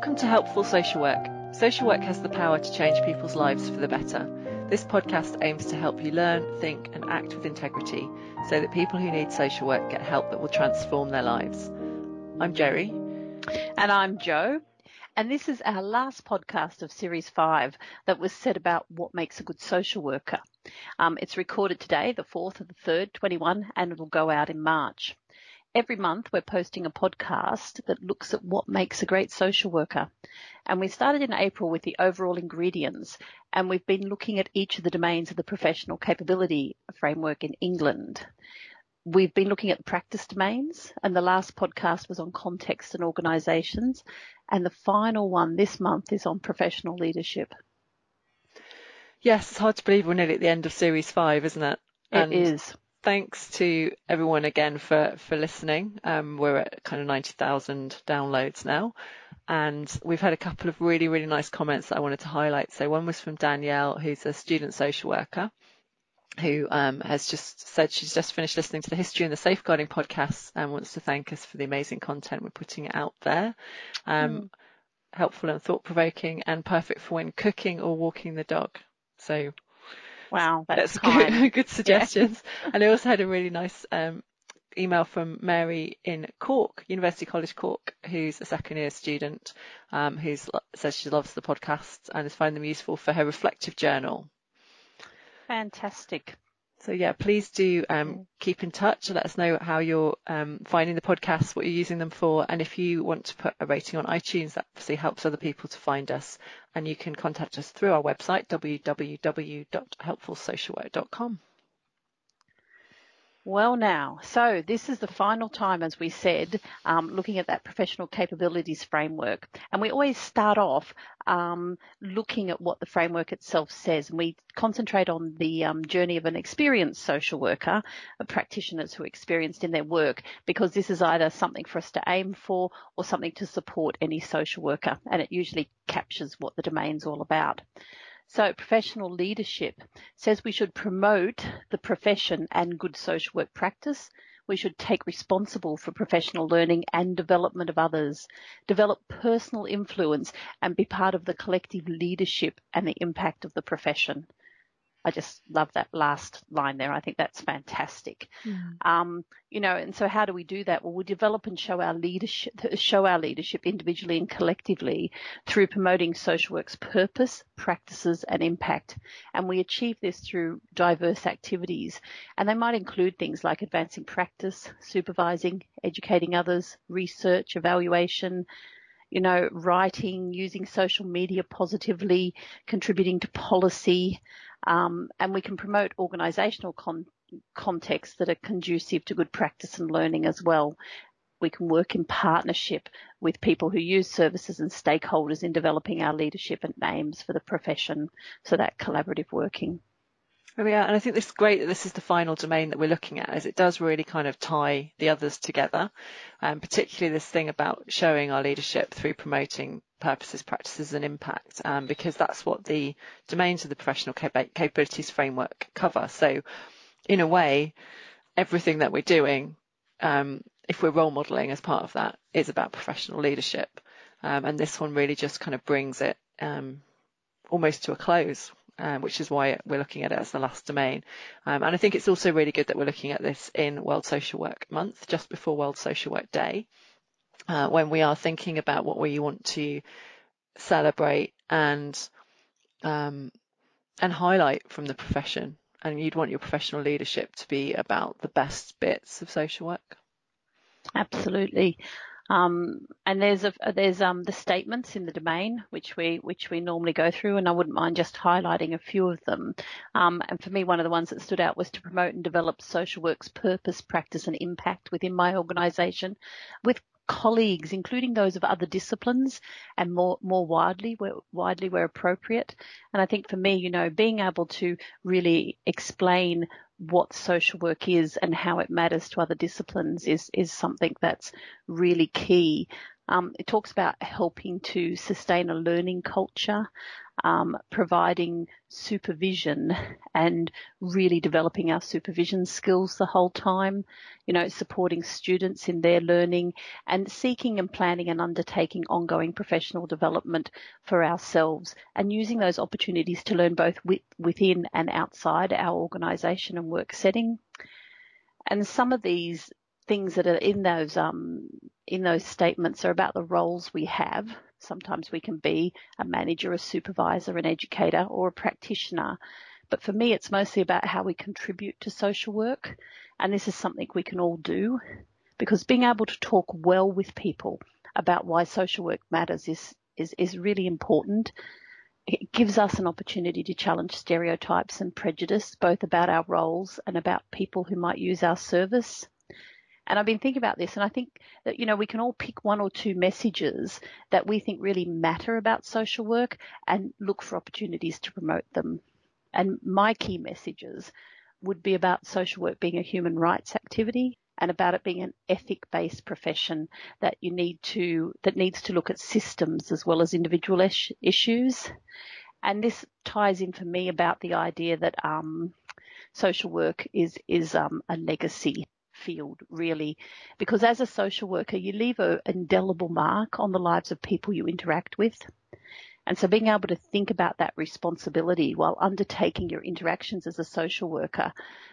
Welcome to Helpful Social Work. Social work has the power to change people's lives for the better. This podcast aims to help you learn, think, and act with integrity so that people who need social work get help that will transform their lives. I'm Jerry. And I'm Joe. And this is our last podcast of Series 5 that was said about what makes a good social worker. Um, it's recorded today, the 4th of the 3rd, 21, and it'll go out in March. Every month we're posting a podcast that looks at what makes a great social worker. And we started in April with the overall ingredients and we've been looking at each of the domains of the professional capability framework in England. We've been looking at practice domains and the last podcast was on context and organisations and the final one this month is on professional leadership. Yes, it's hard to believe we're nearly at the end of series five, isn't it? And it is thanks to everyone again for, for listening. Um, we're at kind of 90,000 downloads now. And we've had a couple of really, really nice comments that I wanted to highlight. So one was from Danielle, who's a student social worker who um, has just said she's just finished listening to the history and the safeguarding podcast and wants to thank us for the amazing content we're putting out there. Um, mm. Helpful and thought provoking and perfect for when cooking or walking the dog. So Wow, that's, that's good, good, suggestions. Yeah. and I also had a really nice um, email from Mary in Cork, University College Cork, who's a second year student, um, who says she loves the podcasts and has found them useful for her reflective journal. Fantastic. So yeah, please do um, keep in touch. And let us know how you're um, finding the podcasts, what you're using them for, and if you want to put a rating on iTunes, that obviously helps other people to find us. And you can contact us through our website www.helpfulsocialwork.com. Well, now, so this is the final time, as we said, um, looking at that professional capabilities framework. And we always start off um, looking at what the framework itself says. And we concentrate on the um, journey of an experienced social worker, practitioners who are experienced in their work, because this is either something for us to aim for or something to support any social worker. And it usually captures what the domain's all about. So professional leadership says we should promote the profession and good social work practice. We should take responsible for professional learning and development of others, develop personal influence and be part of the collective leadership and the impact of the profession. I just love that last line there. I think that's fantastic. Mm. Um, you know, and so how do we do that? Well, we develop and show our leadership, show our leadership individually and collectively through promoting social work's purpose, practices and impact. And we achieve this through diverse activities. And they might include things like advancing practice, supervising, educating others, research, evaluation, you know, writing, using social media positively, contributing to policy, um, and we can promote organisational con- contexts that are conducive to good practice and learning as well. We can work in partnership with people who use services and stakeholders in developing our leadership and aims for the profession. So that collaborative working. Oh, yeah, and I think it's great that this is the final domain that we're looking at, as it does really kind of tie the others together, and um, particularly this thing about showing our leadership through promoting purposes, practices, and impact, um, because that's what the domains of the professional capabilities framework cover. So, in a way, everything that we're doing, um, if we're role modelling as part of that, is about professional leadership, um, and this one really just kind of brings it um, almost to a close um, which is why we're looking at it as the last domain. Um, and I think it's also really good that we're looking at this in World Social Work Month, just before World Social Work Day, uh, when we are thinking about what we want to celebrate and um, and highlight from the profession. And you'd want your professional leadership to be about the best bits of social work. Absolutely. Um, and there's a, there's um, the statements in the domain which we which we normally go through, and I wouldn't mind just highlighting a few of them. Um, and for me, one of the ones that stood out was to promote and develop social work's purpose, practice, and impact within my organisation, with colleagues, including those of other disciplines, and more more widely where widely where appropriate. And I think for me, you know, being able to really explain what social work is and how it matters to other disciplines is is something that's really key. Um, it talks about helping to sustain a learning culture, um, providing supervision and really developing our supervision skills the whole time, you know, supporting students in their learning and seeking and planning and undertaking ongoing professional development for ourselves and using those opportunities to learn both with, within and outside our organisation and work setting. And some of these things that are in those um, in those statements are about the roles we have. Sometimes we can be a manager, a supervisor, an educator, or a practitioner. But for me, it's mostly about how we contribute to social work. And this is something we can all do because being able to talk well with people about why social work matters is, is, is really important. It gives us an opportunity to challenge stereotypes and prejudice, both about our roles and about people who might use our service. And I've been thinking about this, and I think that, you know, we can all pick one or two messages that we think really matter about social work and look for opportunities to promote them. And my key messages would be about social work being a human rights activity and about it being an ethic based profession that you need to, that needs to look at systems as well as individual issues. And this ties in for me about the idea that, um, social work is, is, um, a legacy field, really, because as a social worker, you leave an indelible mark on the lives of people you interact with. And so being able to think about that responsibility while undertaking your interactions as a social worker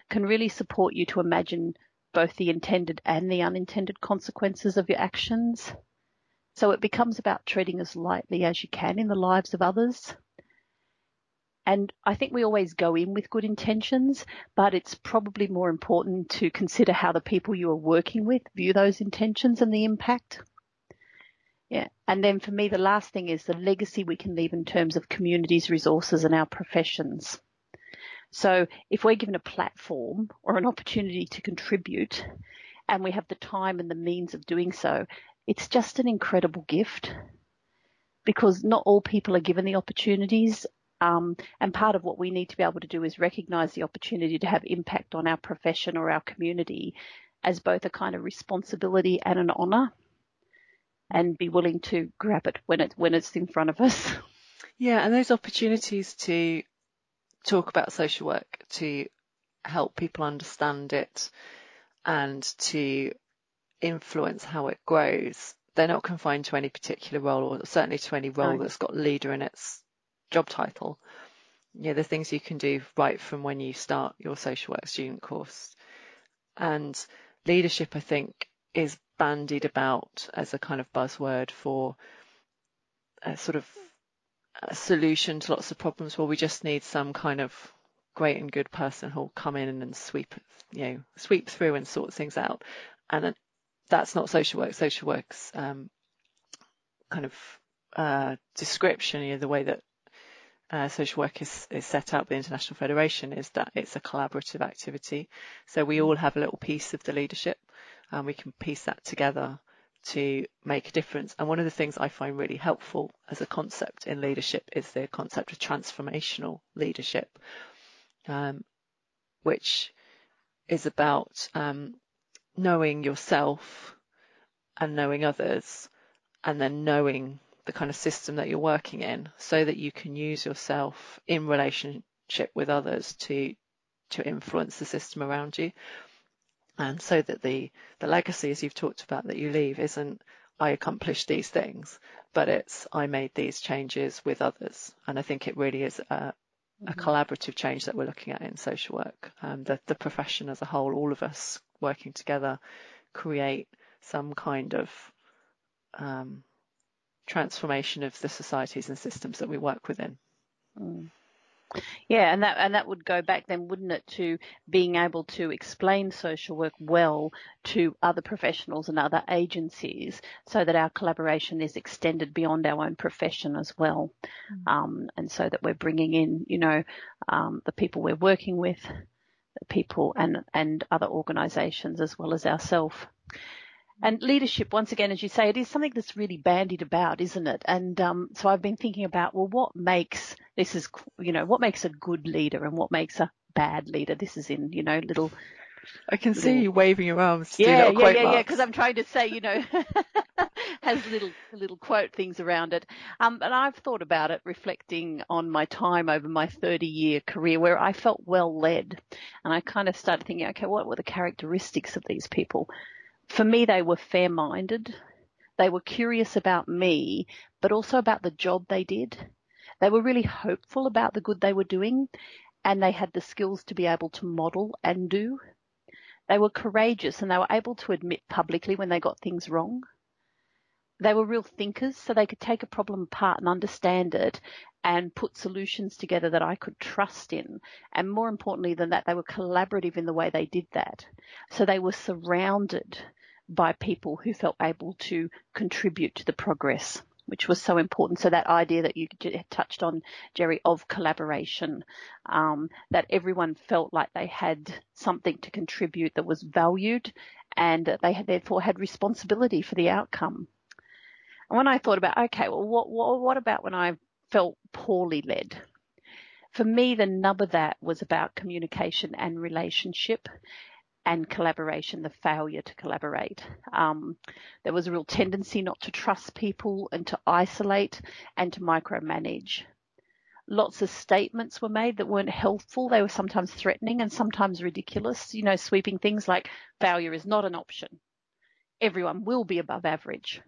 can really support you to imagine both the intended and the unintended consequences of your actions. So it becomes about treading as lightly as you can in the lives of others and I think we always go in with good intentions, but it's probably more important to consider how the people you are working with view those intentions and the impact. Yeah. And then for me, the last thing is the legacy we can leave in terms of communities, resources and our professions. So if we're given a platform or an opportunity to contribute and we have the time and the means of doing so, it's just an incredible gift because not all people are given the opportunities um, and part of what we need to be able to do is recognise the opportunity to have impact on our profession or our community as both a kind of responsibility and an honour, and be willing to grab it when it when it's in front of us. Yeah, and those opportunities to talk about social work, to help people understand it, and to influence how it grows. They're not confined to any particular role, or certainly to any role no. that's got leader in its job title. Yeah, the things you can do right from when you start your social work student course. And leadership, I think, is bandied about as a kind of buzzword for a sort of a solution to lots of problems Well, we just need some kind of great and good person who'll come in and sweep, you know, sweep through and sort things out. And that's not social work. Social work's um, kind of uh, description, you know, the way that uh, social work is, is set up, the International Federation, is that it's a collaborative activity. So we all have a little piece of the leadership and we can piece that together to make a difference. And one of the things I find really helpful as a concept in leadership is the concept of transformational leadership, um, which is about um, knowing yourself and knowing others and then knowing the kind of system that you're working in so that you can use yourself in relationship with others to to influence the system around you. And so that the the legacy as you've talked about that you leave isn't I accomplished these things but it's I made these changes with others. And I think it really is a, a mm-hmm. collaborative change that we're looking at in social work. Um, the, the profession as a whole all of us working together create some kind of um, transformation of the societies and systems that we work within. Mm. Yeah, and that and that would go back then, wouldn't it, to being able to explain social work well to other professionals and other agencies, so that our collaboration is extended beyond our own profession as well, mm. um, and so that we're bringing in, you know, um, the people we're working with, the people and and other organisations as well as ourselves. And leadership, once again, as you say, it is something that's really bandied about, isn't it? And um, so I've been thinking about, well, what makes this is, you know, what makes a good leader and what makes a bad leader? This is in, you know, little I can see you waving your arms. yeah, yeah, yeah, yeah. Because I'm trying to say, you know, has little little quote things around it. Um, and I've thought about it, reflecting on my time over my 30 year career, where I felt well led, and I kind of started thinking, okay, what were the characteristics of these people? For me, they were fair minded. They were curious about me, but also about the job they did. They were really hopeful about the good they were doing, and they had the skills to be able to model and do. They were courageous and they were able to admit publicly when they got things wrong. They were real thinkers, so they could take a problem apart and understand it and put solutions together that I could trust in. And more importantly than that, they were collaborative in the way they did that. So they were surrounded by people who felt able to contribute to the progress which was so important. So that idea that you touched on, Jerry, of collaboration, um, that everyone felt like they had something to contribute that was valued and that they had, therefore had responsibility for the outcome. And when I thought about, okay, well, what, what, what about when I felt poorly led? For me, the nub of that was about communication and relationship and collaboration, the failure to collaborate. Um, there was a real tendency not to trust people and to isolate and to micromanage. Lots of statements were made that weren't helpful. They were sometimes threatening and sometimes ridiculous, you know, sweeping things like failure is not an option. Everyone will be above average.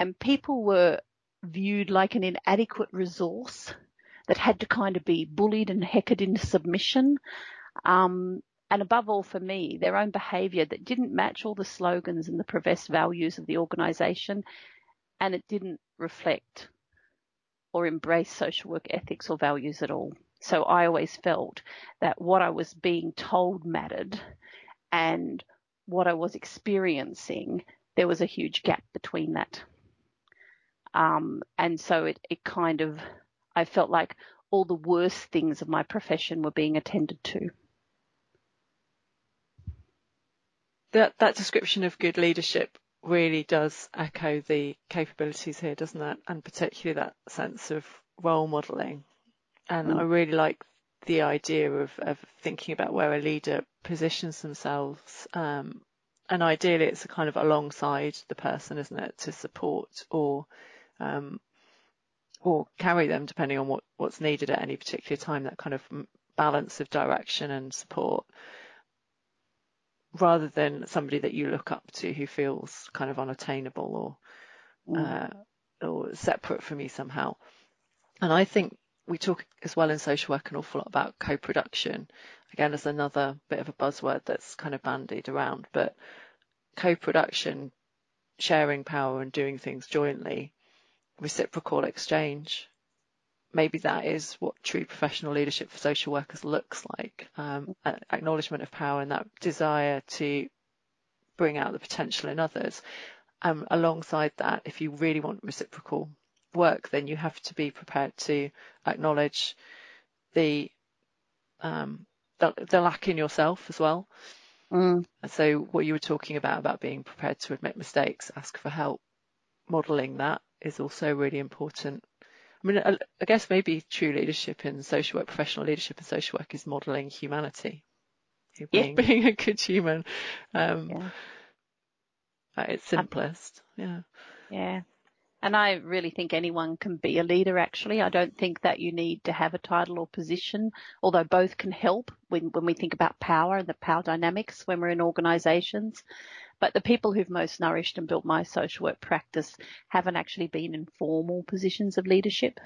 And people were viewed like an inadequate resource that had to kind of be bullied and heckled into submission. Um, and above all for me, their own behaviour that didn't match all the slogans and the professed values of the organisation, and it didn't reflect or embrace social work ethics or values at all. So I always felt that what I was being told mattered and what I was experiencing, there was a huge gap between that. Um, and so it, it kind of, I felt like all the worst things of my profession were being attended to. That that description of good leadership really does echo the capabilities here, doesn't it? And particularly that sense of role modelling. And mm. I really like the idea of, of thinking about where a leader positions themselves. Um, and ideally, it's a kind of alongside the person, isn't it, to support or um, or carry them, depending on what, what's needed at any particular time. That kind of balance of direction and support rather than somebody that you look up to who feels kind of unattainable or mm. uh, or separate from you somehow. And I think we talk as well in social work an awful lot about co-production. Again, as another bit of a buzzword that's kind of bandied around, but co-production, sharing power and doing things jointly, reciprocal exchange, maybe that is what true professional leadership for social workers looks like. Um, acknowledgement of power and that desire to bring out the potential in others. Um, alongside that, if you really want reciprocal work, then you have to be prepared to acknowledge the um, the, the, lack in yourself as well. Mm. So what you were talking about about being prepared to admit mistakes, ask for help, modelling that is also really important I mean, I, guess maybe true leadership in social work, professional leadership in social work is modelling humanity. Being, yeah. being a good human. Um, yeah. At its simplest. Yeah. Yeah. And I really think anyone can be a leader actually. I don't think that you need to have a title or position, although both can help when, when we think about power and the power dynamics when we're in organisations. But the people who've most nourished and built my social work practice haven't actually been in formal positions of leadership.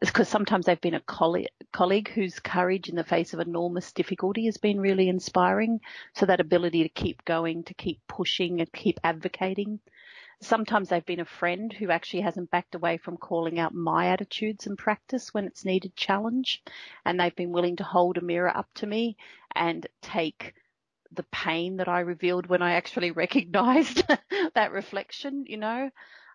Because sometimes they've been a colleague, colleague whose courage in the face of enormous difficulty has been really inspiring. So that ability to keep going, to keep pushing and keep advocating. Sometimes they've been a friend who actually hasn't backed away from calling out my attitudes and practice when it's needed challenge. And they've been willing to hold a mirror up to me and take the pain that I revealed when I actually recognized that reflection, you know.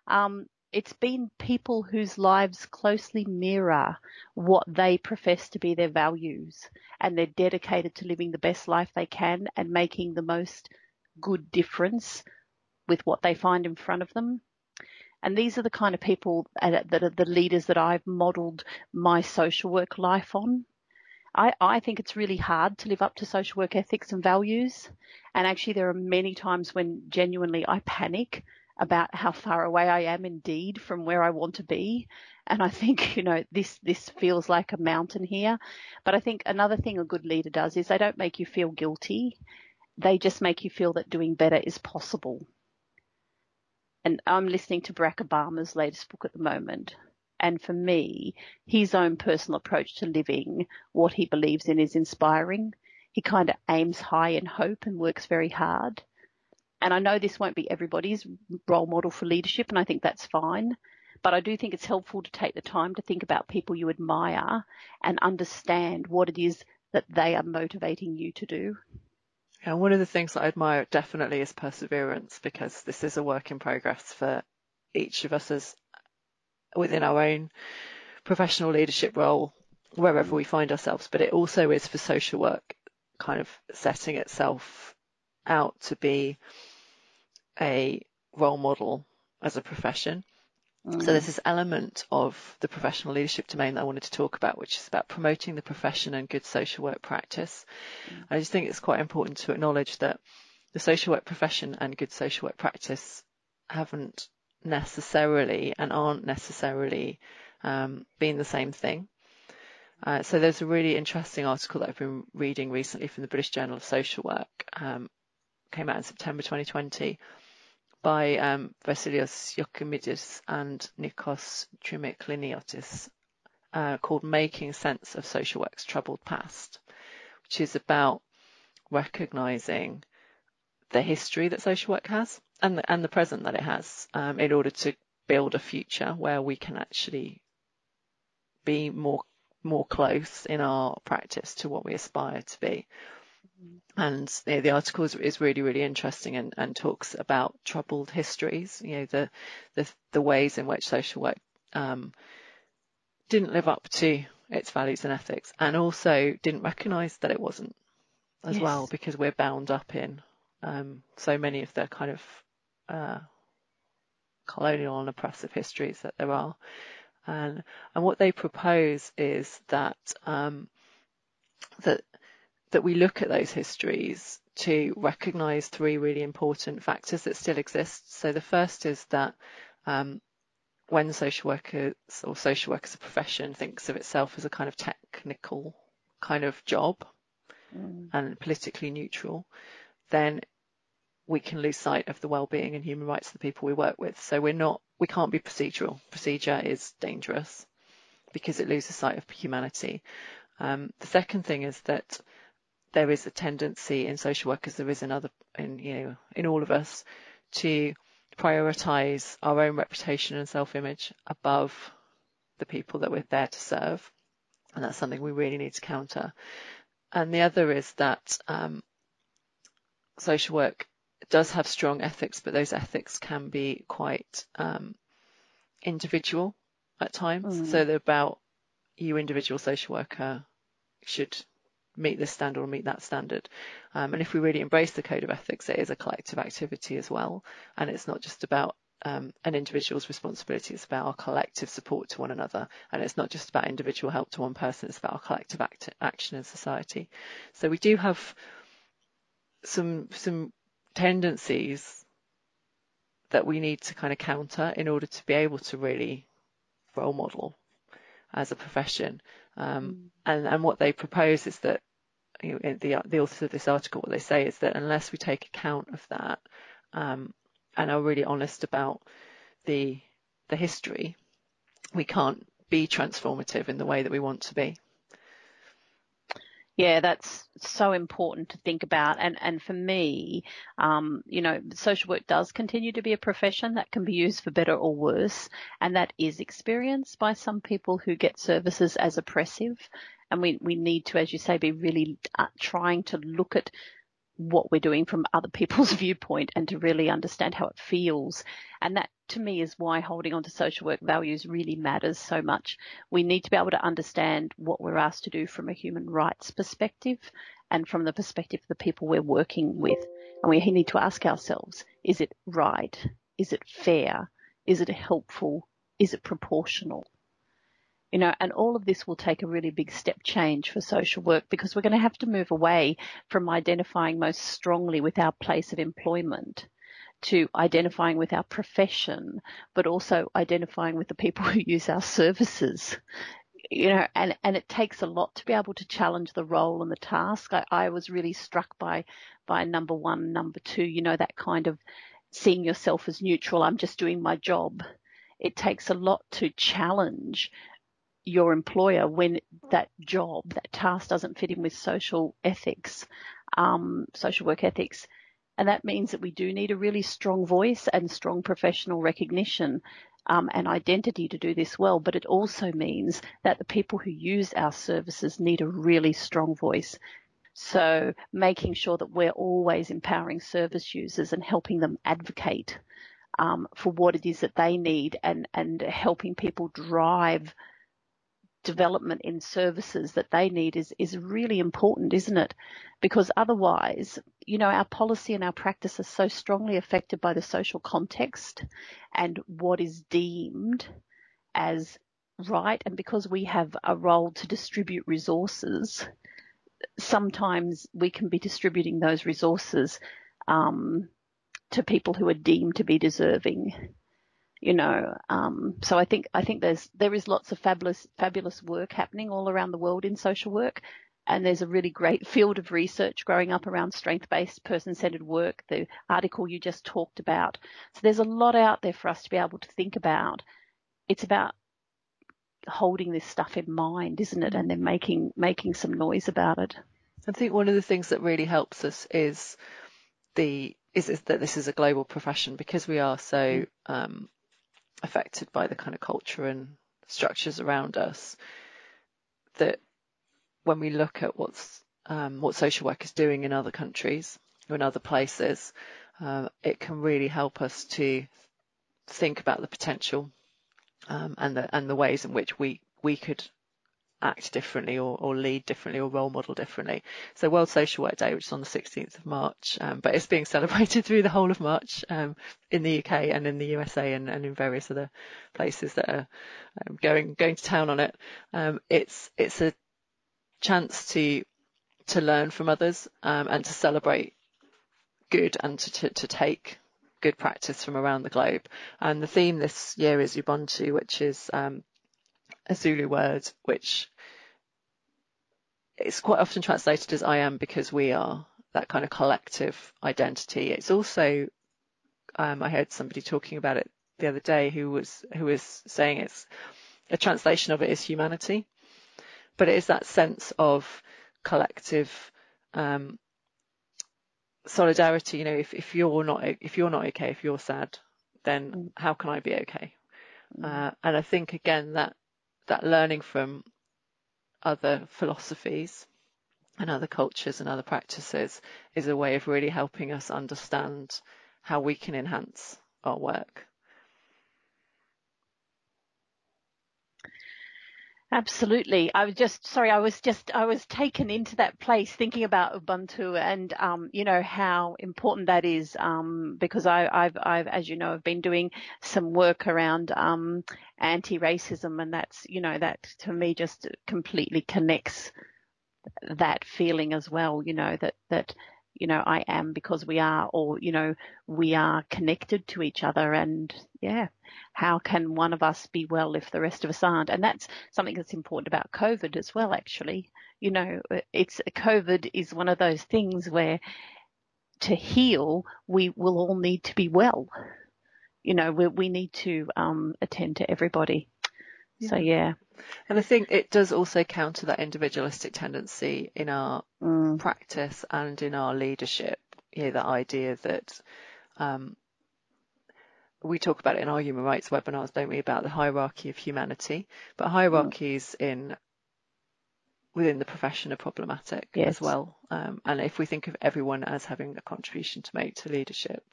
Um, it's been people whose lives closely mirror what they profess to be their values and they're dedicated to living the best life they can and making the most good difference with what they find in front of them. And these are the kind of people that are the leaders that I've modeled my social work life on. I, I think it's really hard to live up to social work ethics and values. And actually, there are many times when genuinely I panic about how far away I am indeed from where I want to be. And I think, you know, this, this feels like a mountain here. But I think another thing a good leader does is they don't make you feel guilty. They just make you feel that doing better is possible. And I'm listening to Barack Obama's latest book at the moment. And for me, his own personal approach to living, what he believes in is inspiring. He kind of aims high in hope and works very hard. And I know this won't be everybody's role model for leadership, and I think that's fine. But I do think it's helpful to take the time to think about people you admire and understand what it is that they are motivating you to do. Yeah, one of the things I admire definitely is perseverance because this is a work in progress for each of us as within our own professional leadership role, wherever we find ourselves, but it also is for social work kind of setting itself out to be a role model as a profession. Mm. So there's this element of the professional leadership domain that I wanted to talk about, which is about promoting the profession and good social work practice. Mm. I just think it's quite important to acknowledge that the social work profession and good social work practice haven't necessarily and aren't necessarily um, being the same thing. Uh, so there's a really interesting article that I've been reading recently from the British Journal of Social Work, um, came out in September 2020, by um, Vasilios Ioakimidis and Nikos Trimikliniotis, uh, called Making Sense of Social Work's Troubled Past, which is about recognizing the history that social work has and the, and the present that it has um, in order to build a future where we can actually be more more close in our practice to what we aspire to be. And you know, the article is, is, really, really interesting and, and, talks about troubled histories, you know, the, the, the ways in which social work um, didn't live up to its values and ethics and also didn't recognise that it wasn't as yes. well because we're bound up in um, so many of the kind of uh, colonial and oppressive histories that there are. And, and what they propose is that um, that that we look at those histories to recognise three really important factors that still exist. So the first is that um, when social workers or social work as a profession thinks of itself as a kind of technical kind of job mm. and politically neutral, then we can lose sight of the well-being and human rights of the people we work with. So we're not, we can't be procedural. Procedure is dangerous because it loses sight of humanity. Um, the second thing is that there is a tendency in social work, as there is in other, in you know, in all of us, to prioritise our own reputation and self-image above the people that we're there to serve, and that's something we really need to counter. And the other is that um, social work does have strong ethics, but those ethics can be quite um, individual at times. Mm. So they're about you, individual social worker, should meet this standard or meet that standard. Um, and if we really embrace the code of ethics, it is a collective activity as well. And it's not just about um, an individual's responsibility, it's about our collective support to one another. And it's not just about individual help to one person, it's about our collective act- action in society. So we do have some, some tendencies that we need to kind of counter in order to be able to really role model as a profession. Um, mm. and, and what they propose is that you know, the, the authors of this article, what they say is that unless we take account of that um, and are really honest about the the history, we can't be transformative in the way that we want to be. Yeah, that's so important to think about. And, and for me, um, you know, social work does continue to be a profession that can be used for better or worse. And that is experienced by some people who get services as oppressive. And we, we need to, as you say, be really uh, trying to look at what we're doing from other people's viewpoint and to really understand how it feels. And that to me is why holding on to social work values really matters so much. We need to be able to understand what we're asked to do from a human rights perspective and from the perspective of the people we're working with. And we need to ask ourselves, is it right? Is it fair? Is it helpful? Is it proportional? You know, and all of this will take a really big step change for social work because we're going to have to move away from identifying most strongly with our place of employment to identifying with our profession, but also identifying with the people who use our services. You know, and, and it takes a lot to be able to challenge the role and the task. I, I was really struck by, by number one, number two, you know, that kind of seeing yourself as neutral. I'm just doing my job. It takes a lot to challenge your employer when that job, that task doesn't fit in with social ethics, um, social work ethics. And that means that we do need a really strong voice and strong professional recognition um, and identity to do this well. But it also means that the people who use our services need a really strong voice. So making sure that we're always empowering service users and helping them advocate um, for what it is that they need and, and helping people drive development in services that they need is, is really important, isn't it? Because otherwise, you know, our policy and our practice are so strongly affected by the social context and what is deemed as right. And because we have a role to distribute resources, sometimes we can be distributing those resources um, to people who are deemed to be deserving you know. Um, so I think I think there's there is lots of fabulous fabulous work happening all around the world in social work, and there's a really great field of research growing up around strength-based person-centered work. The article you just talked about. So there's a lot out there for us to be able to think about. It's about holding this stuff in mind, isn't it? And then making making some noise about it. I think one of the things that really helps us is the is, is that this is a global profession because we are so mm. um, affected by the kind of culture and structures around us that when we look at what's um, what social work is doing in other countries or in other places, uh, it can really help us to think about the potential um, and the and the ways in which we we could act differently or, or lead differently or role model differently. So World Social Work Day, which is on the 16th of March, um, but it's being celebrated through the whole of March um, in the UK and in the USA and, and in various other places that are um, going going to town on it. Um, it's it's a chance to to learn from others um, and to celebrate good and to, to, to take good practice from around the globe. And the theme this year is Ubuntu, which is um, a Zulu word which it's quite often translated as I am because we are that kind of collective identity. It's also um, I heard somebody talking about it the other day who was who was saying it's a translation of it is humanity, but it is that sense of collective um, solidarity. You know, if, if you're not if you're not okay, if you're sad, then mm. how can I be okay? Mm. Uh, and I think again that that learning from other philosophies and other cultures and other practices is a way of really helping us understand how we can enhance our work. Absolutely. I was just sorry. I was just I was taken into that place thinking about Ubuntu and um, you know how important that is um, because I, have I've as you know I've been doing some work around um, anti-racism and that's you know that to me just completely connects that feeling as well. You know that that you know, I am because we are, or, you know, we are connected to each other. And yeah, how can one of us be well if the rest of us aren't? And that's something that's important about COVID as well, actually. You know, it's COVID is one of those things where to heal, we will all need to be well. You know, we, we need to um, attend to everybody. Yeah. So yeah. And I think it does also counter that individualistic tendency in our mm. practice and in our leadership. You know, that idea that um, we talk about it in our human rights webinars, don't we, about the hierarchy of humanity. But hierarchies mm. in within the profession are problematic yes. as well. Um, and if we think of everyone as having a contribution to make to leadership,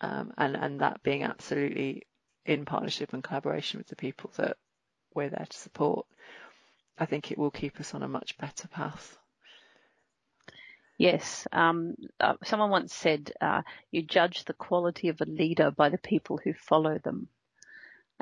um, and and that being absolutely in partnership and collaboration with the people that we're there to support, I think it will keep us on a much better path. Yes. Um, uh, someone once said, uh, you judge the quality of a leader by the people who follow them.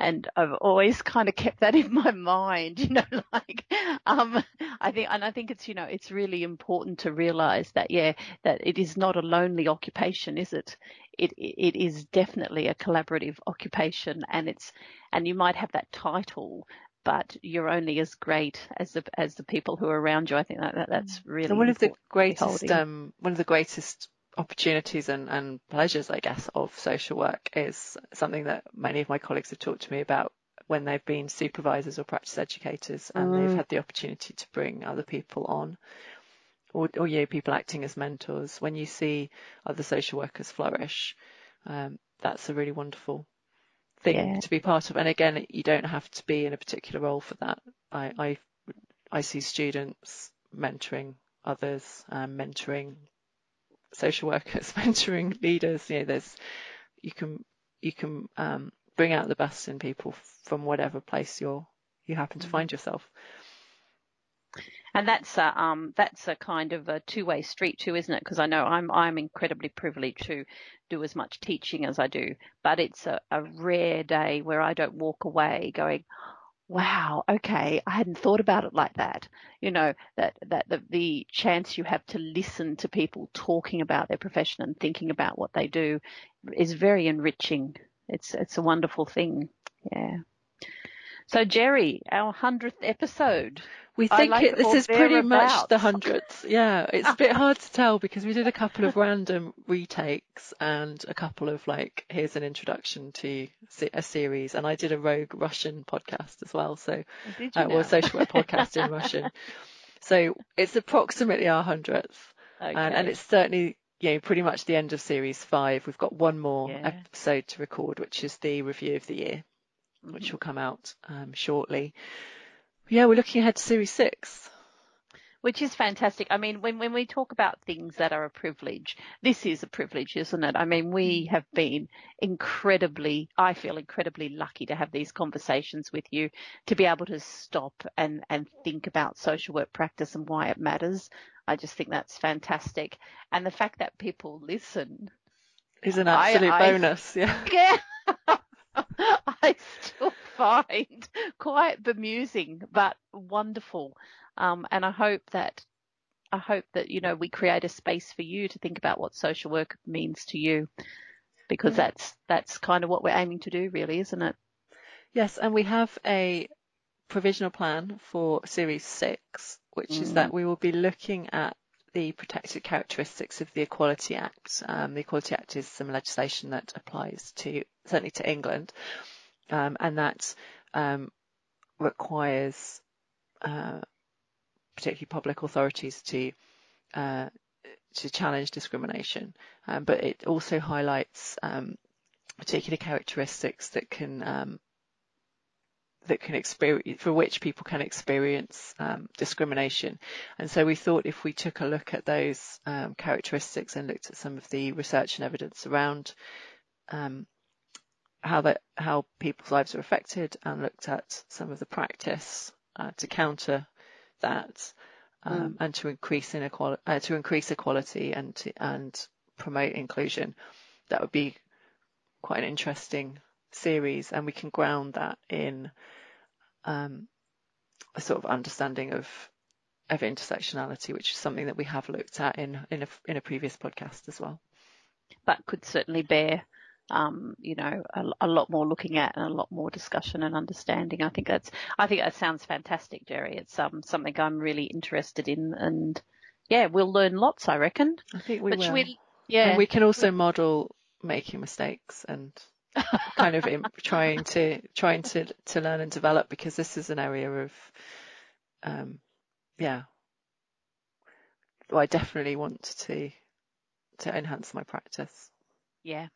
And I've always kind of kept that in my mind, you know, like, um, I think, and I think it's, you know, it's really important to realize that, yeah, that it is not a lonely occupation, is it? It, it is definitely a collaborative occupation and it's, and you might have that title, but you're only as great as the as the people who are around you. I think that, that that's mm. really and one of the greatest um, one of the greatest opportunities and, and pleasures, I guess, of social work is something that many of my colleagues have talked to me about when they've been supervisors or practice educators and mm. they've had the opportunity to bring other people on or, or you know, people acting as mentors. When you see other social workers flourish, um, that's a really wonderful thing yeah. to be part of. And again, you don't have to be in a particular role for that. I, I, I see students mentoring others, um, mentoring social workers, mentoring leaders. You know, there's, you can, you can, um, bring out the best in people from whatever place you're, you happen to mm. find yourself. And that's a, um, that's a kind of a two-way street too, isn't it? Because I know I'm I'm incredibly privileged to do as much teaching as I do, but it's a, a rare day where I don't walk away going, wow, okay, I hadn't thought about it like that. You know, that, that the, the chance you have to listen to people talking about their profession and thinking about what they do is very enriching. It's, it's a wonderful thing. Yeah. So Jerry, our hundredth episode. We think like it, this is pretty much the hundredth. Yeah, it's a bit hard to tell because we did a couple of random retakes and a couple of like, here's an introduction to a series, and I did a rogue Russian podcast as well. So, uh, well, social web podcast in Russian. So it's approximately our hundredth, okay. and, and, it's certainly you know pretty much the end of series five. We've got one more yeah. episode to record, which is the review of the year, mm-hmm. which will come out um, shortly yeah, we're looking ahead to Series 6. Which is fantastic. I mean, when, when we talk about things that are a privilege, this is a privilege, isn't it? I mean, we mm. have been incredibly, I feel incredibly lucky to have these conversations with you, to be able to stop and, and think about social work practice and why it matters. I just think that's fantastic. And the fact that people listen is an absolute I, bonus. I, yeah. Yeah. I still find quite bemusing, but wonderful. Um, and I hope that I hope that you know we create a space for you to think about what social work means to you, because yeah. that's that's kind of what we're aiming to do, really, isn't it? Yes, and we have a provisional plan for Series Six, which mm. is that mm. we will be looking at the protected characteristics of the Equality Act. Um, the Equality Act is some legislation that applies to certainly to England, um, and that um, requires uh, particularly public authorities to uh, to challenge discrimination, um, but it also highlights um, particular characteristics that can um, that can experience for which people can experience um, discrimination. And so we thought if we took a look at those um, characteristics and looked at some of the research and evidence around um, how that how people's lives are affected and looked at some of the practice uh, to counter that um, mm. and to increase inequality uh, to increase equality and to, and promote inclusion that would be quite an interesting series and we can ground that in um, a sort of understanding of of intersectionality which is something that we have looked at in in a, in a previous podcast as well but could certainly bear um, you know, a, a, lot more looking at and a lot more discussion and understanding. I think that's, I think that sounds fantastic, Jerry. It's um, something I'm really interested in, and yeah, we'll learn lots, I reckon. I think we but will. We, yeah, and we can also model making mistakes and kind of trying to trying to to learn and develop because this is an area of, um, yeah. Well, I definitely want to to enhance my practice. Yeah,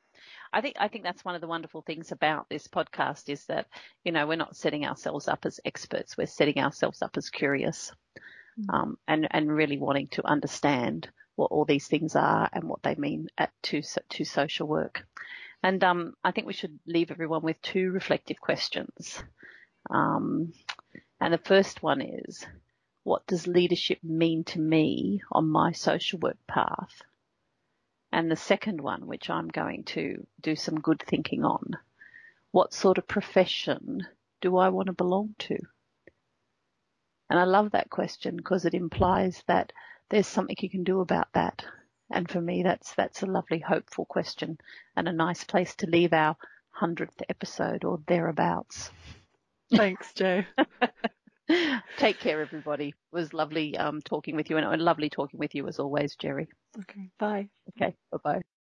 I think I think that's one of the wonderful things about this podcast is that you know we're not setting ourselves up as experts, we're setting ourselves up as curious, mm. um, and and really wanting to understand what all these things are and what they mean at, to to social work. And um, I think we should leave everyone with two reflective questions. Um, and the first one is, what does leadership mean to me on my social work path? And the second one, which I'm going to do some good thinking on, what sort of profession do I want to belong to? And I love that question because it implies that there's something you can do about that. And for me, that's, that's a lovely, hopeful question and a nice place to leave our hundredth episode or thereabouts. Thanks, Joe. Take care, everybody. It was lovely um, talking with you and lovely talking with you as always, Jerry. Okay, bye. Okay, bye bye.